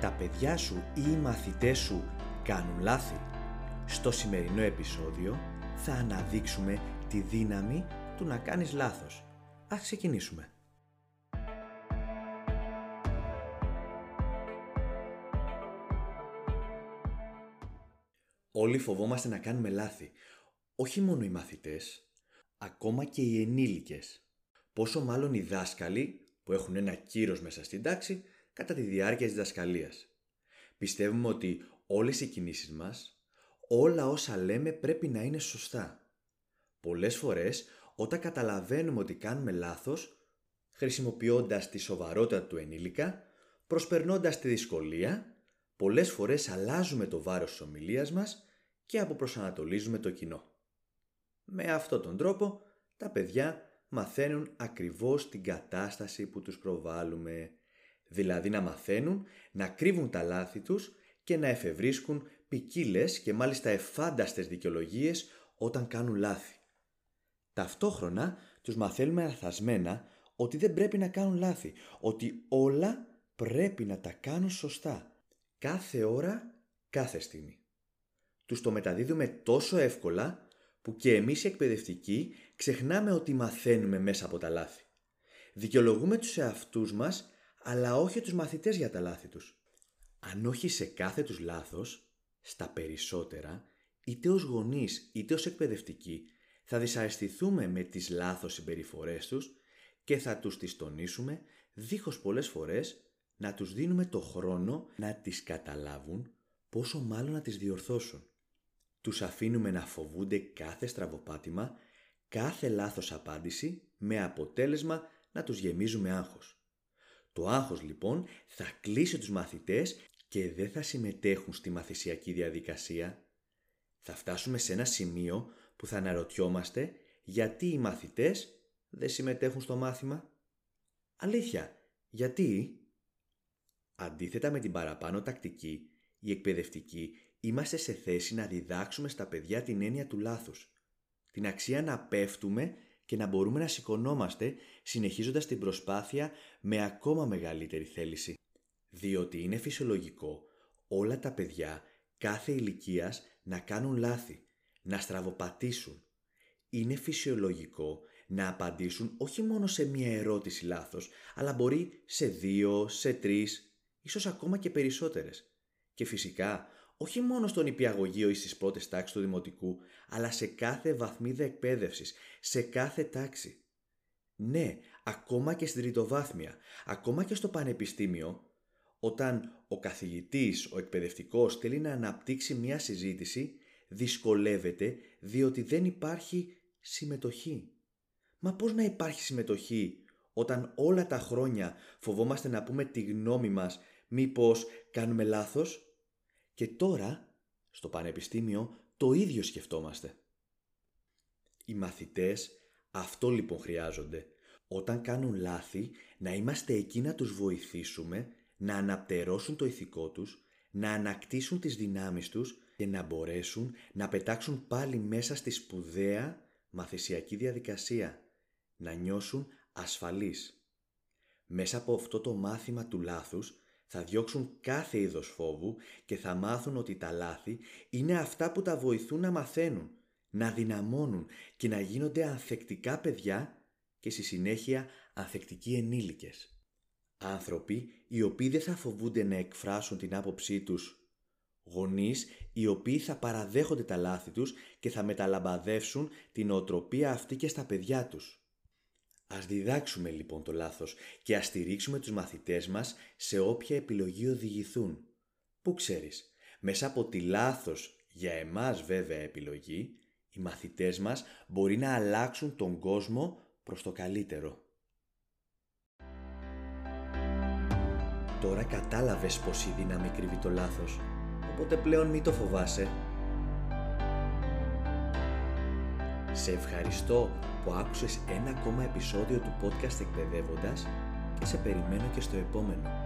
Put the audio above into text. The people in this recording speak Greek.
Τα παιδιά σου ή οι μαθητές σου κάνουν λάθη. Στο σημερινό επεισόδιο θα αναδείξουμε τη δύναμη του να κάνεις λάθος. Ας ξεκινήσουμε. Όλοι φοβόμαστε να κάνουμε λάθη. Όχι μόνο οι μαθητές, ακόμα και οι ενήλικες. Πόσο μάλλον οι δάσκαλοι που έχουν ένα κύρος μέσα στην τάξη κατά τη διάρκεια της δασκαλίας. Πιστεύουμε ότι όλες οι κινήσεις μας, όλα όσα λέμε πρέπει να είναι σωστά. Πολλές φορές όταν καταλαβαίνουμε ότι κάνουμε λάθος, χρησιμοποιώντας τη σοβαρότητα του ενήλικα, προσπερνώντας τη δυσκολία, πολλές φορές αλλάζουμε το βάρος της ομιλίας μας και αποπροσανατολίζουμε το κοινό. Με αυτόν τον τρόπο, τα παιδιά μαθαίνουν ακριβώς την κατάσταση που τους προβάλλουμε. Δηλαδή να μαθαίνουν να κρύβουν τα λάθη τους και να εφευρίσκουν ποικίλες και μάλιστα εφάνταστες δικαιολογίες όταν κάνουν λάθη. Ταυτόχρονα τους μαθαίνουμε αρθασμένα ότι δεν πρέπει να κάνουν λάθη, ότι όλα πρέπει να τα κάνουν σωστά, κάθε ώρα, κάθε στιγμή. Τους το μεταδίδουμε τόσο εύκολα που και εμείς οι εκπαιδευτικοί ξεχνάμε ότι μαθαίνουμε μέσα από τα λάθη. Δικαιολογούμε τους εαυτούς μας, αλλά όχι τους μαθητές για τα λάθη τους. Αν όχι σε κάθε τους λάθος, στα περισσότερα, είτε ως γονείς είτε ως εκπαιδευτικοί, θα δυσαρεστηθούμε με τις λάθος συμπεριφορές τους και θα τους τις τονίσουμε δίχως πολλές φορές να τους δίνουμε το χρόνο να τις καταλάβουν πόσο μάλλον να τις διορθώσουν. Τους αφήνουμε να φοβούνται κάθε στραβοπάτημα, κάθε λάθος απάντηση με αποτέλεσμα να τους γεμίζουμε άγχος. Το άγχος λοιπόν θα κλείσει τους μαθητές και δεν θα συμμετέχουν στη μαθησιακή διαδικασία. Θα φτάσουμε σε ένα σημείο που θα αναρωτιόμαστε γιατί οι μαθητές δεν συμμετέχουν στο μάθημα. Αλήθεια, γιατί; Αντίθετα με την παραπάνω τακτική, οι εκπαιδευτικοί είμαστε σε θέση να διδάξουμε στα παιδιά την έννοια του λάθους. Την αξία να πέφτουμε και να μπορούμε να σηκωνόμαστε συνεχίζοντας την προσπάθεια με ακόμα μεγαλύτερη θέληση. Διότι είναι φυσιολογικό όλα τα παιδιά κάθε ηλικίας να κάνουν λάθη, να στραβοπατήσουν. Είναι φυσιολογικό να απαντήσουν όχι μόνο σε μία ερώτηση λάθος, αλλά μπορεί σε δύο, σε τρεις, ίσως ακόμα και περισσότερες. Και φυσικά όχι μόνο στον υπηαγωγείο ή στις πρώτες τάξεις του δημοτικού, αλλά σε κάθε βαθμίδα εκπαίδευσης, σε κάθε τάξη. Ναι, ακόμα και στην τριτοβάθμια, ακόμα και στο πανεπιστήμιο, όταν ο καθηγητής, ο εκπαιδευτικός θέλει να αναπτύξει μια συζήτηση, δυσκολεύεται διότι δεν υπάρχει συμμετοχή. Μα πώς να υπάρχει συμμετοχή όταν όλα τα χρόνια φοβόμαστε να πούμε τη γνώμη μας μήπως κάνουμε λάθος; Και τώρα, στο πανεπιστήμιο, το ίδιο σκεφτόμαστε. Οι μαθητές αυτό λοιπόν χρειάζονται. Όταν κάνουν λάθη, να είμαστε εκεί να τους βοηθήσουμε, να αναπτερώσουν το ηθικό τους, να ανακτήσουν τις δυνάμεις τους και να μπορέσουν να πετάξουν πάλι μέσα στη σπουδαία μαθησιακή διαδικασία, να νιώσουν ασφαλείς. Μέσα από αυτό το μάθημα του λάθους θα διώξουν κάθε είδος φόβου και θα μάθουν ότι τα λάθη είναι αυτά που τα βοηθούν να μαθαίνουν, να δυναμώνουν και να γίνονται ανθεκτικά παιδιά και στη συνέχεια ανθεκτικοί ενήλικες. Άνθρωποι οι οποίοι δεν θα φοβούνται να εκφράσουν την άποψή τους. Γονείς οι οποίοι θα παραδέχονται τα λάθη τους και θα μεταλαμπαδεύσουν την οτροπία αυτή και στα παιδιά τους. Ας διδάξουμε λοιπόν το λάθος και ας στηρίξουμε τους μαθητές μας σε όποια επιλογή οδηγηθούν. Πού ξέρεις, μέσα από τη λάθος για εμάς βέβαια επιλογή, οι μαθητές μας μπορεί να αλλάξουν τον κόσμο προς το καλύτερο. Τώρα κατάλαβες πως η δύναμη κρύβει το λάθος, οπότε πλέον μη το φοβάσαι Σε ευχαριστώ που άκουσες ένα ακόμα επεισόδιο του podcast εκπαιδεύοντας και σε περιμένω και στο επόμενο.